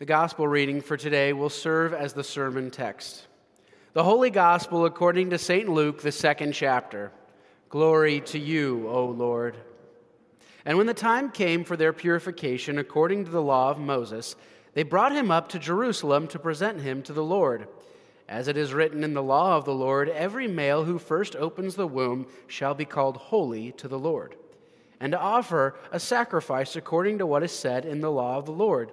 The gospel reading for today will serve as the sermon text. The Holy Gospel according to St. Luke, the second chapter. Glory to you, O Lord. And when the time came for their purification according to the law of Moses, they brought him up to Jerusalem to present him to the Lord. As it is written in the law of the Lord, every male who first opens the womb shall be called holy to the Lord, and to offer a sacrifice according to what is said in the law of the Lord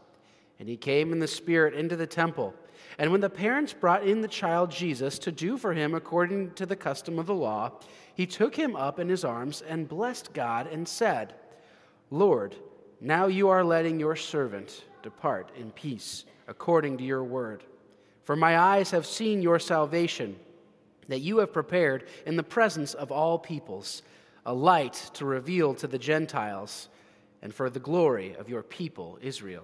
And he came in the Spirit into the temple. And when the parents brought in the child Jesus to do for him according to the custom of the law, he took him up in his arms and blessed God and said, Lord, now you are letting your servant depart in peace according to your word. For my eyes have seen your salvation, that you have prepared in the presence of all peoples a light to reveal to the Gentiles and for the glory of your people, Israel.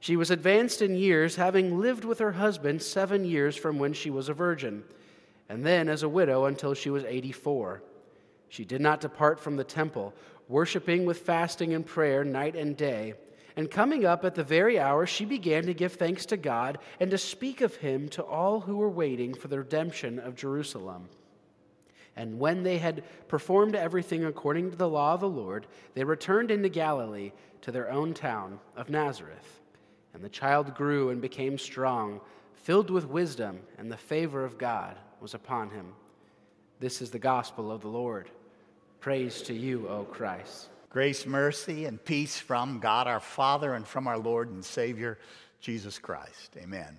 She was advanced in years, having lived with her husband seven years from when she was a virgin, and then as a widow until she was 84. She did not depart from the temple, worshiping with fasting and prayer night and day. And coming up at the very hour, she began to give thanks to God and to speak of him to all who were waiting for the redemption of Jerusalem. And when they had performed everything according to the law of the Lord, they returned into Galilee to their own town of Nazareth. And the child grew and became strong, filled with wisdom, and the favor of God was upon him. This is the gospel of the Lord. Praise to you, O Christ. Grace, mercy, and peace from God our Father and from our Lord and Savior, Jesus Christ. Amen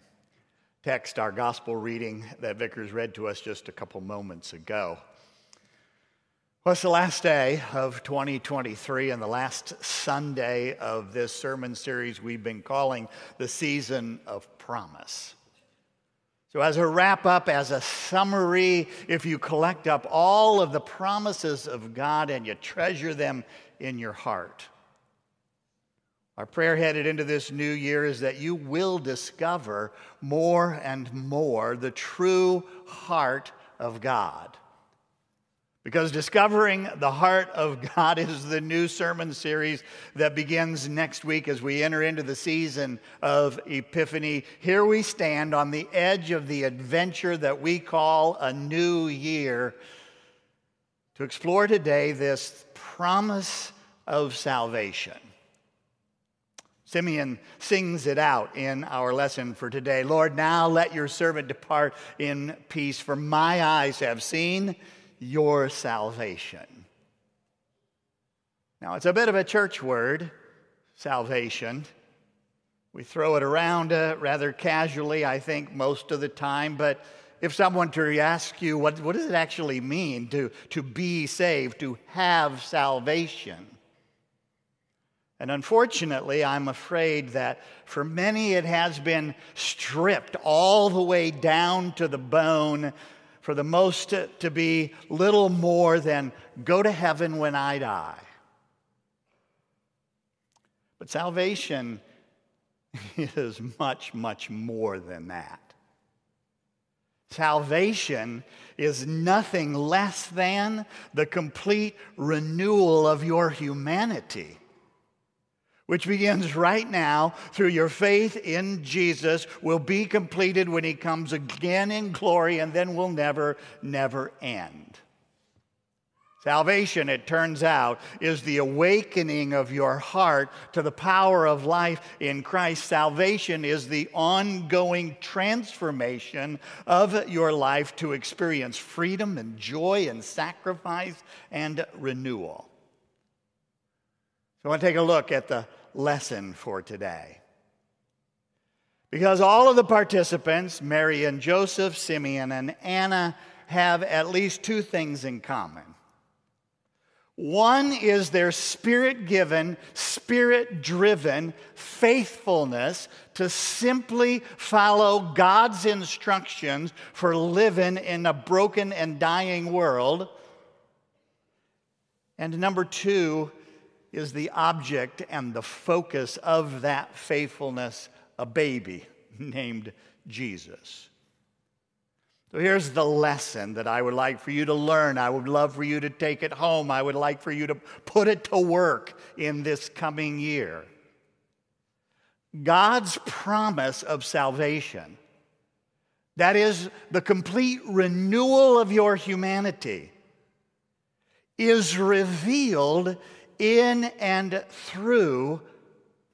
text, our gospel reading that Vickers read to us just a couple moments ago. Well, it's the last day of 2023 and the last Sunday of this sermon series we've been calling the Season of Promise. So, as a wrap up, as a summary, if you collect up all of the promises of God and you treasure them in your heart, our prayer headed into this new year is that you will discover more and more the true heart of God. Because discovering the heart of God is the new sermon series that begins next week as we enter into the season of Epiphany. Here we stand on the edge of the adventure that we call a new year to explore today this promise of salvation. Simeon sings it out in our lesson for today. Lord, now let your servant depart in peace, for my eyes have seen your salvation. Now, it's a bit of a church word, salvation. We throw it around uh, rather casually, I think, most of the time, but if someone were to ask you, what, what does it actually mean to, to be saved, to have salvation? And unfortunately, I'm afraid that for many it has been stripped all the way down to the bone, for the most to, to be little more than go to heaven when I die. But salvation is much, much more than that. Salvation is nothing less than the complete renewal of your humanity which begins right now through your faith in Jesus, will be completed when he comes again in glory and then will never, never end. Salvation, it turns out, is the awakening of your heart to the power of life in Christ. Salvation is the ongoing transformation of your life to experience freedom and joy and sacrifice and renewal. So I want to take a look at the lesson for today. Because all of the participants, Mary and Joseph, Simeon and Anna, have at least two things in common. One is their spirit given, spirit driven faithfulness to simply follow God's instructions for living in a broken and dying world. And number two is the object and the focus of that faithfulness a baby named Jesus. So here's the lesson that I would like for you to learn. I would love for you to take it home. I would like for you to put it to work in this coming year. God's promise of salvation, that is, the complete renewal of your humanity, is revealed in and through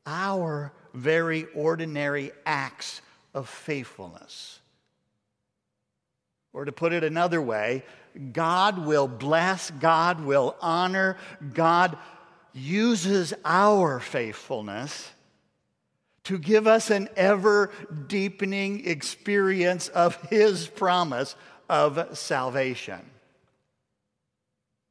our very ordinary acts of faithfulness. Or to put it another way, God will bless, God will honor, God uses our faithfulness to give us an ever deepening experience of His promise of salvation.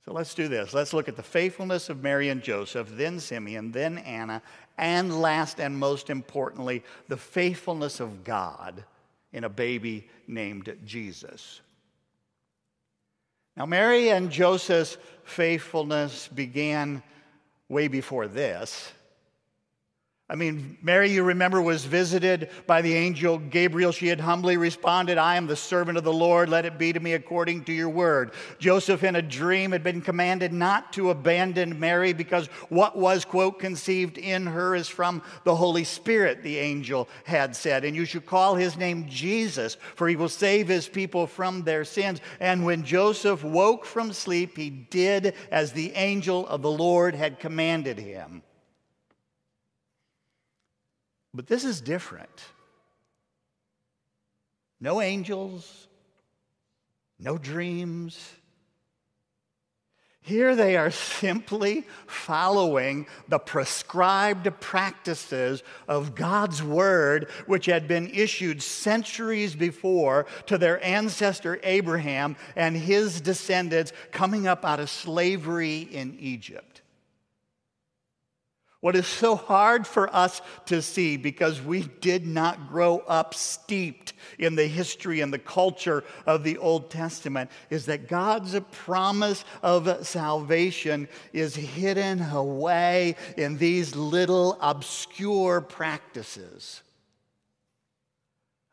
So let's do this. Let's look at the faithfulness of Mary and Joseph, then Simeon, then Anna, and last and most importantly, the faithfulness of God in a baby named Jesus. Now, Mary and Joseph's faithfulness began way before this. I mean, Mary, you remember, was visited by the angel Gabriel. She had humbly responded, I am the servant of the Lord. Let it be to me according to your word. Joseph, in a dream, had been commanded not to abandon Mary because what was, quote, conceived in her is from the Holy Spirit, the angel had said. And you should call his name Jesus, for he will save his people from their sins. And when Joseph woke from sleep, he did as the angel of the Lord had commanded him. But this is different. No angels, no dreams. Here they are simply following the prescribed practices of God's word, which had been issued centuries before to their ancestor Abraham and his descendants coming up out of slavery in Egypt. What is so hard for us to see because we did not grow up steeped in the history and the culture of the Old Testament is that God's promise of salvation is hidden away in these little obscure practices.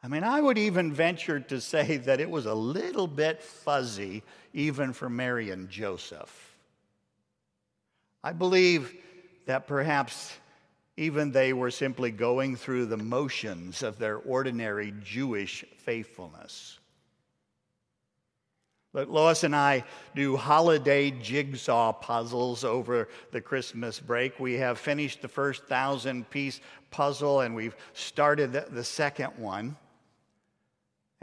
I mean, I would even venture to say that it was a little bit fuzzy even for Mary and Joseph. I believe that perhaps even they were simply going through the motions of their ordinary Jewish faithfulness. But Lois and I do holiday jigsaw puzzles over the Christmas break. We have finished the first thousand piece puzzle and we've started the second one.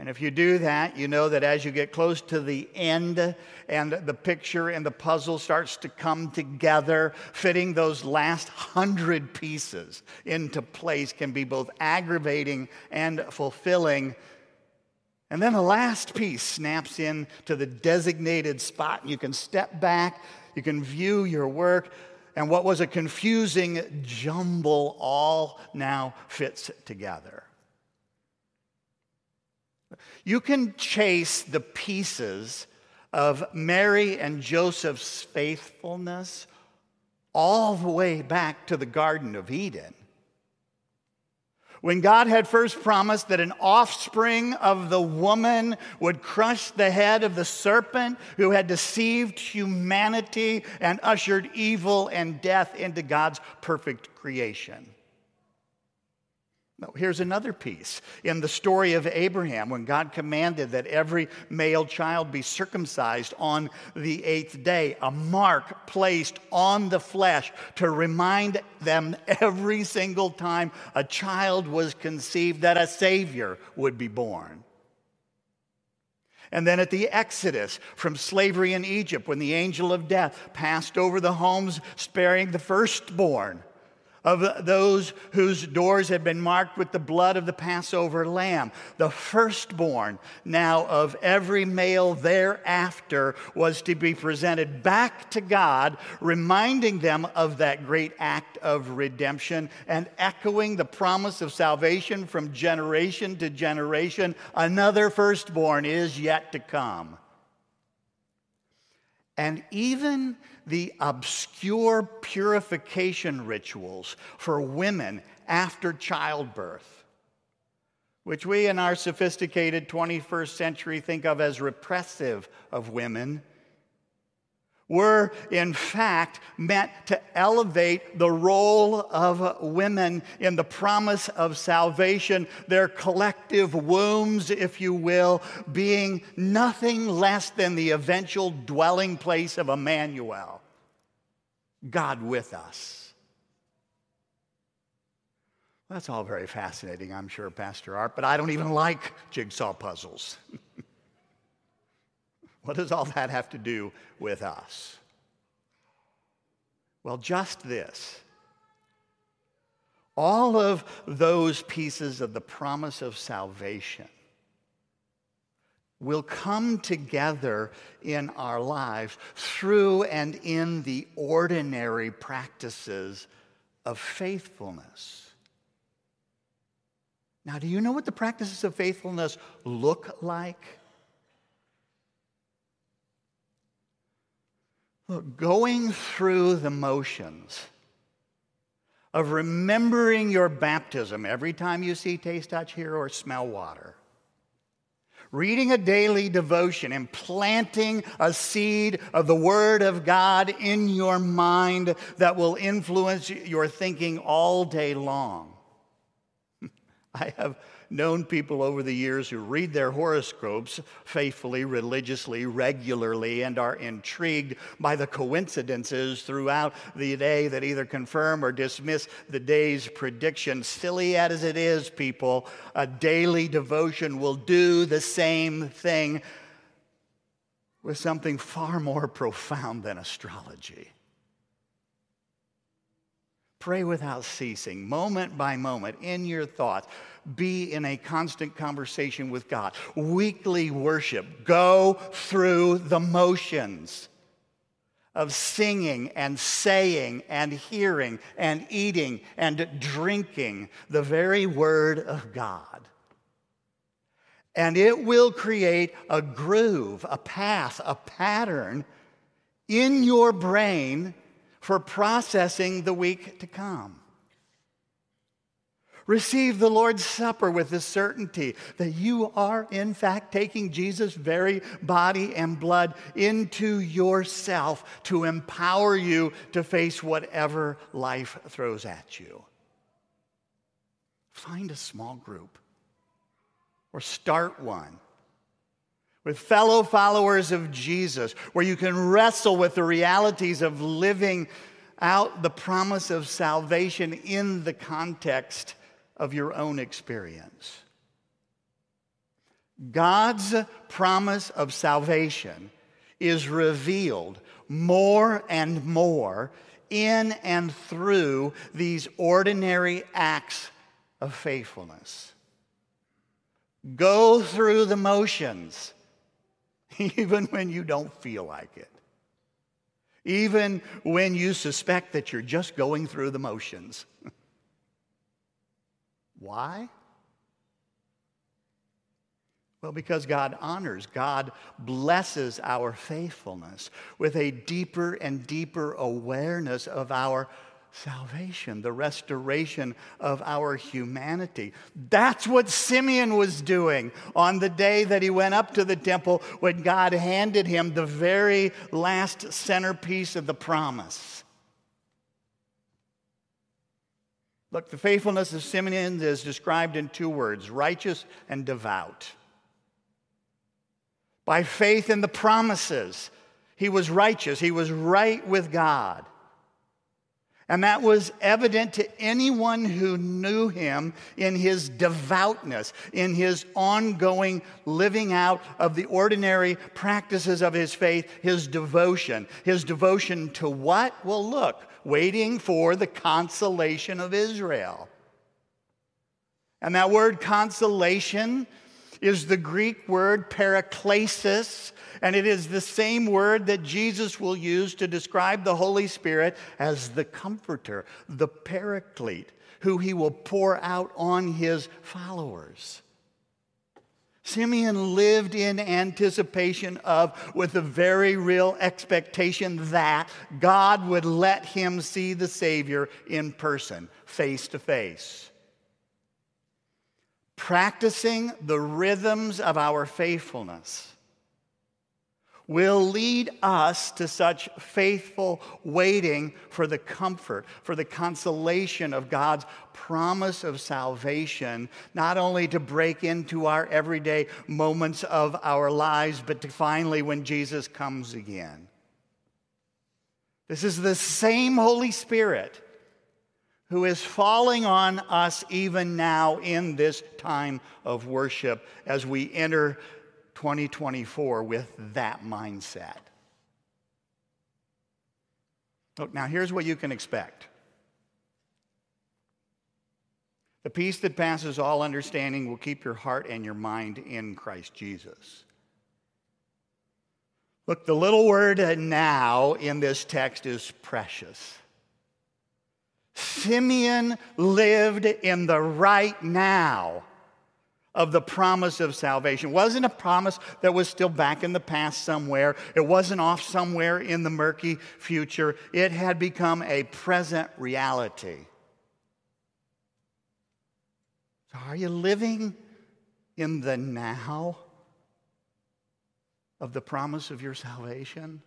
And if you do that, you know that as you get close to the end and the picture and the puzzle starts to come together, fitting those last hundred pieces into place can be both aggravating and fulfilling. And then the last piece snaps in to the designated spot. and You can step back, you can view your work, and what was a confusing jumble all now fits together. You can chase the pieces of Mary and Joseph's faithfulness all the way back to the Garden of Eden. When God had first promised that an offspring of the woman would crush the head of the serpent who had deceived humanity and ushered evil and death into God's perfect creation. No, here's another piece. In the story of Abraham, when God commanded that every male child be circumcised on the eighth day, a mark placed on the flesh to remind them every single time a child was conceived that a Savior would be born. And then at the Exodus from slavery in Egypt, when the angel of death passed over the homes, sparing the firstborn of those whose doors had been marked with the blood of the Passover lamb. The firstborn now of every male thereafter was to be presented back to God, reminding them of that great act of redemption and echoing the promise of salvation from generation to generation. Another firstborn is yet to come. And even the obscure purification rituals for women after childbirth, which we in our sophisticated 21st century think of as repressive of women, were in fact meant to elevate the role of women in the promise of salvation, their collective wombs, if you will, being nothing less than the eventual dwelling place of Emmanuel, God with us. That's all very fascinating, I'm sure, Pastor Arp, but I don't even like jigsaw puzzles. What does all that have to do with us? Well, just this. All of those pieces of the promise of salvation will come together in our lives through and in the ordinary practices of faithfulness. Now, do you know what the practices of faithfulness look like? Look, going through the motions of remembering your baptism every time you see, taste, touch, hear, or smell water. Reading a daily devotion and planting a seed of the Word of God in your mind that will influence your thinking all day long. I have known people over the years who read their horoscopes faithfully, religiously, regularly, and are intrigued by the coincidences throughout the day that either confirm or dismiss the day's prediction. Silly as it is, people, a daily devotion will do the same thing with something far more profound than astrology. Pray without ceasing, moment by moment, in your thoughts. Be in a constant conversation with God. Weekly worship. Go through the motions of singing and saying and hearing and eating and drinking the very Word of God. And it will create a groove, a path, a pattern in your brain for processing the week to come. Receive the Lord's Supper with the certainty that you are, in fact, taking Jesus' very body and blood into yourself to empower you to face whatever life throws at you. Find a small group or start one with fellow followers of Jesus, where you can wrestle with the realities of living out the promise of salvation in the context of your own experience. God's promise of salvation is revealed more and more in and through these ordinary acts of faithfulness. Go through the motions even when you don't feel like it. Even when you suspect that you're just going through the motions. Why? Well, because God honors, God blesses our faithfulness with a deeper and deeper awareness of our salvation, the restoration of our humanity. That's what Simeon was doing on the day that he went up to the temple when God handed him the very last centerpiece of the promise. Look, the faithfulness of Simeon is described in two words righteous and devout. By faith in the promises, he was righteous, he was right with God. And that was evident to anyone who knew him in his devoutness, in his ongoing living out of the ordinary practices of his faith, his devotion. His devotion to what? Well, look, waiting for the consolation of Israel. And that word consolation is the Greek word paraklesis, and it is the same word that Jesus will use to describe the Holy Spirit as the comforter, the paraclete, who he will pour out on his followers. Simeon lived in anticipation of, with a very real expectation that God would let him see the Savior in person, face to face practicing the rhythms of our faithfulness will lead us to such faithful waiting for the comfort, for the consolation of God's promise of salvation, not only to break into our everyday moments of our lives, but to finally when Jesus comes again. This is the same Holy Spirit who is falling on us even now in this time of worship as we enter 2024 with that mindset. Look, now here's what you can expect. The peace that passes all understanding will keep your heart and your mind in Christ Jesus. Look, the little word now in this text is precious. Simeon lived in the right now of the promise of salvation. It wasn't a promise that was still back in the past somewhere. It wasn't off somewhere in the murky future. It had become a present reality. So, are you living in the now of the promise of your salvation?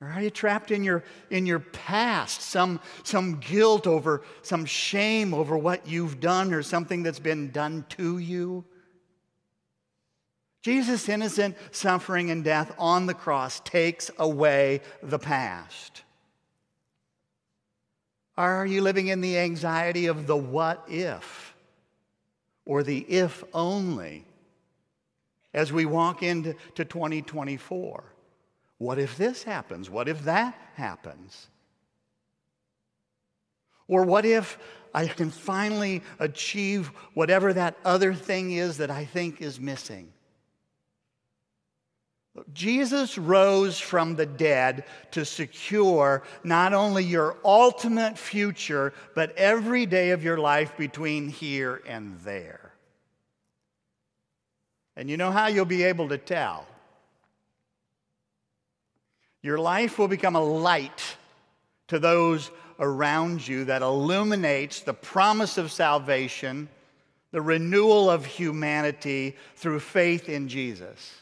Or are you trapped in your, in your past, some, some guilt over, some shame over what you've done or something that's been done to you? Jesus' innocent suffering and death on the cross takes away the past. Are you living in the anxiety of the what if or the if only as we walk into 2024? What if this happens? What if that happens? Or what if I can finally achieve whatever that other thing is that I think is missing? Jesus rose from the dead to secure not only your ultimate future, but every day of your life between here and there. And you know how you'll be able to tell? Your life will become a light to those around you that illuminates the promise of salvation, the renewal of humanity through faith in Jesus.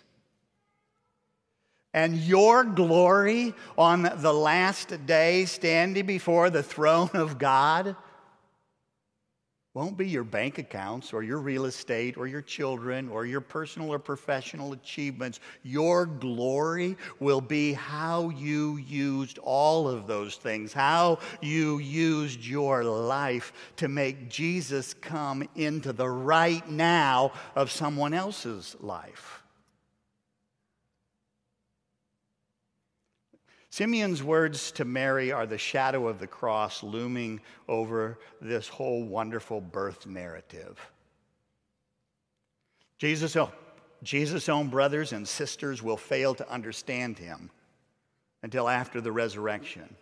And your glory on the last day, standing before the throne of God, won't be your bank accounts or your real estate or your children or your personal or professional achievements. Your glory will be how you used all of those things, how you used your life to make Jesus come into the right now of someone else's life. Simeon's words to Mary are the shadow of the cross looming over this whole wonderful birth narrative. Jesus' own, Jesus' own brothers and sisters will fail to understand him until after the resurrection.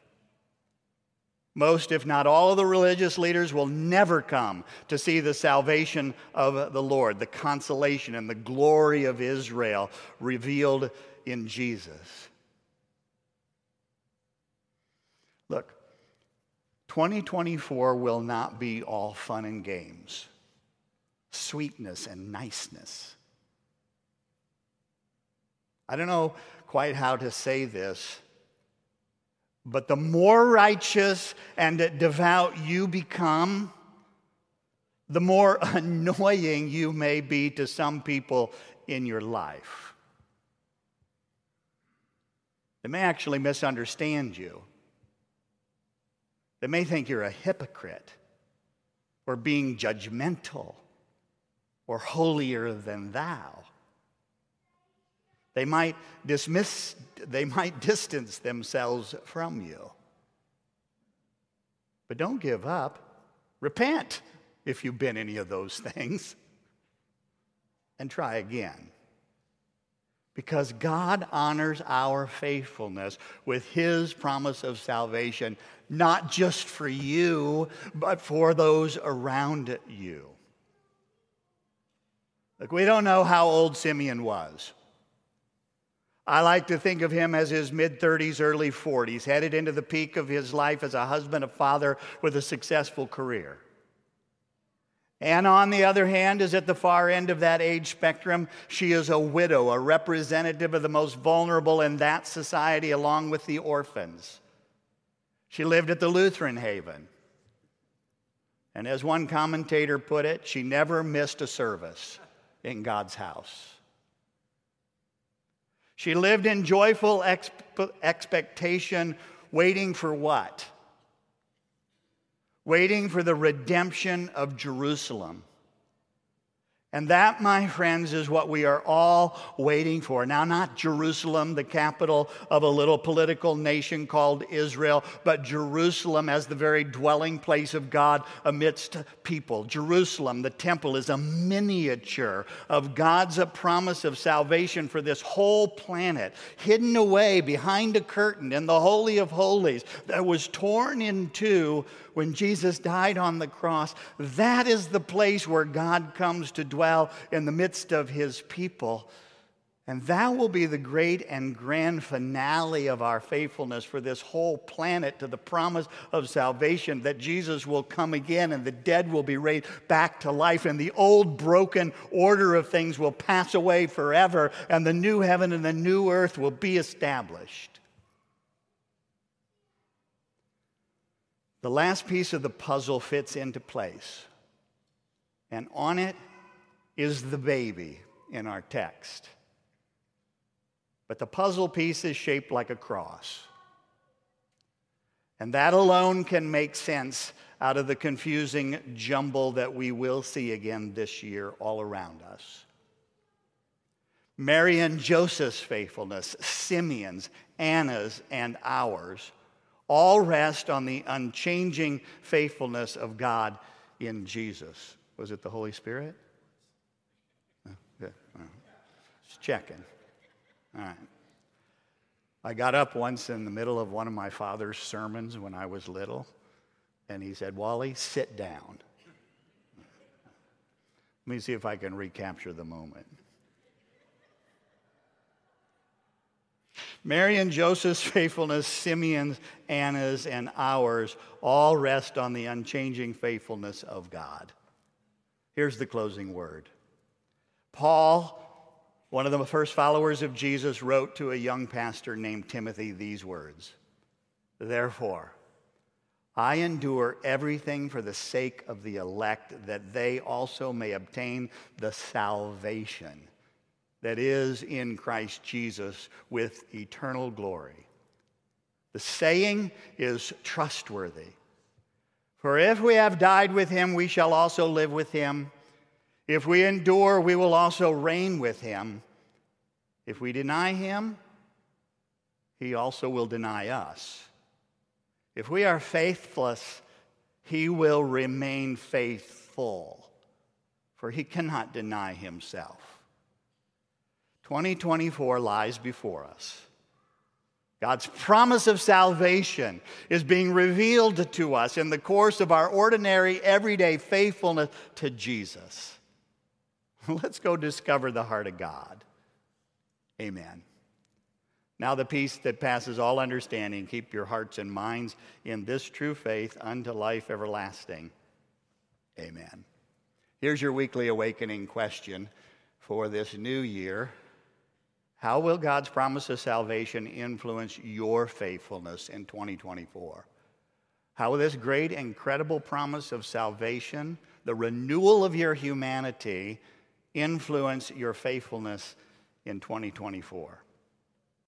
Most, if not all, of the religious leaders will never come to see the salvation of the Lord, the consolation and the glory of Israel revealed in Jesus. Look, 2024 will not be all fun and games, sweetness and niceness. I don't know quite how to say this, but the more righteous and devout you become, the more annoying you may be to some people in your life. They may actually misunderstand you. They may think you're a hypocrite or being judgmental or holier than thou. They might dismiss, they might distance themselves from you. But don't give up. Repent if you've been any of those things and try again. Because God honors our faithfulness with His promise of salvation, not just for you, but for those around you. Look, we don't know how old Simeon was. I like to think of him as his mid 30s, early 40s, headed into the peak of his life as a husband, a father with a successful career. Anna, on the other hand, is at the far end of that age spectrum. She is a widow, a representative of the most vulnerable in that society, along with the orphans. She lived at the Lutheran Haven. And as one commentator put it, she never missed a service in God's house. She lived in joyful exp- expectation, waiting for what? Waiting for the redemption of Jerusalem. And that, my friends, is what we are all waiting for. Now, not Jerusalem, the capital of a little political nation called Israel, but Jerusalem as the very dwelling place of God amidst people. Jerusalem, the temple, is a miniature of God's promise of salvation for this whole planet, hidden away behind a curtain in the Holy of Holies that was torn in two when Jesus died on the cross, that is the place where God comes to dwell in the midst of his people. And that will be the great and grand finale of our faithfulness for this whole planet to the promise of salvation that Jesus will come again and the dead will be raised back to life and the old broken order of things will pass away forever and the new heaven and the new earth will be established. The last piece of the puzzle fits into place. And on it is the baby in our text. But the puzzle piece is shaped like a cross. And that alone can make sense out of the confusing jumble that we will see again this year all around us. Mary and Joseph's faithfulness, Simeon's, Anna's, and ours all rest on the unchanging faithfulness of God in Jesus. Was it the Holy Spirit? Just checking. All right. I got up once in the middle of one of my father's sermons when I was little, and he said, Wally, sit down. Let me see if I can recapture the moment. Mary and Joseph's faithfulness, Simeon's, Anna's, and ours all rest on the unchanging faithfulness of God. Here's the closing word Paul, one of the first followers of Jesus, wrote to a young pastor named Timothy these words Therefore, I endure everything for the sake of the elect, that they also may obtain the salvation that is in Christ Jesus with eternal glory. The saying is trustworthy. For if we have died with him, we shall also live with him. If we endure, we will also reign with him. If we deny him, he also will deny us. If we are faithless, he will remain faithful, for he cannot deny himself. 2024 lies before us. God's promise of salvation is being revealed to us in the course of our ordinary, everyday faithfulness to Jesus. Let's go discover the heart of God. Amen. Now, the peace that passes all understanding, keep your hearts and minds in this true faith unto life everlasting. Amen. Here's your weekly awakening question for this new year. How will God's promise of salvation influence your faithfulness in 2024? How will this great, incredible promise of salvation, the renewal of your humanity, influence your faithfulness in 2024?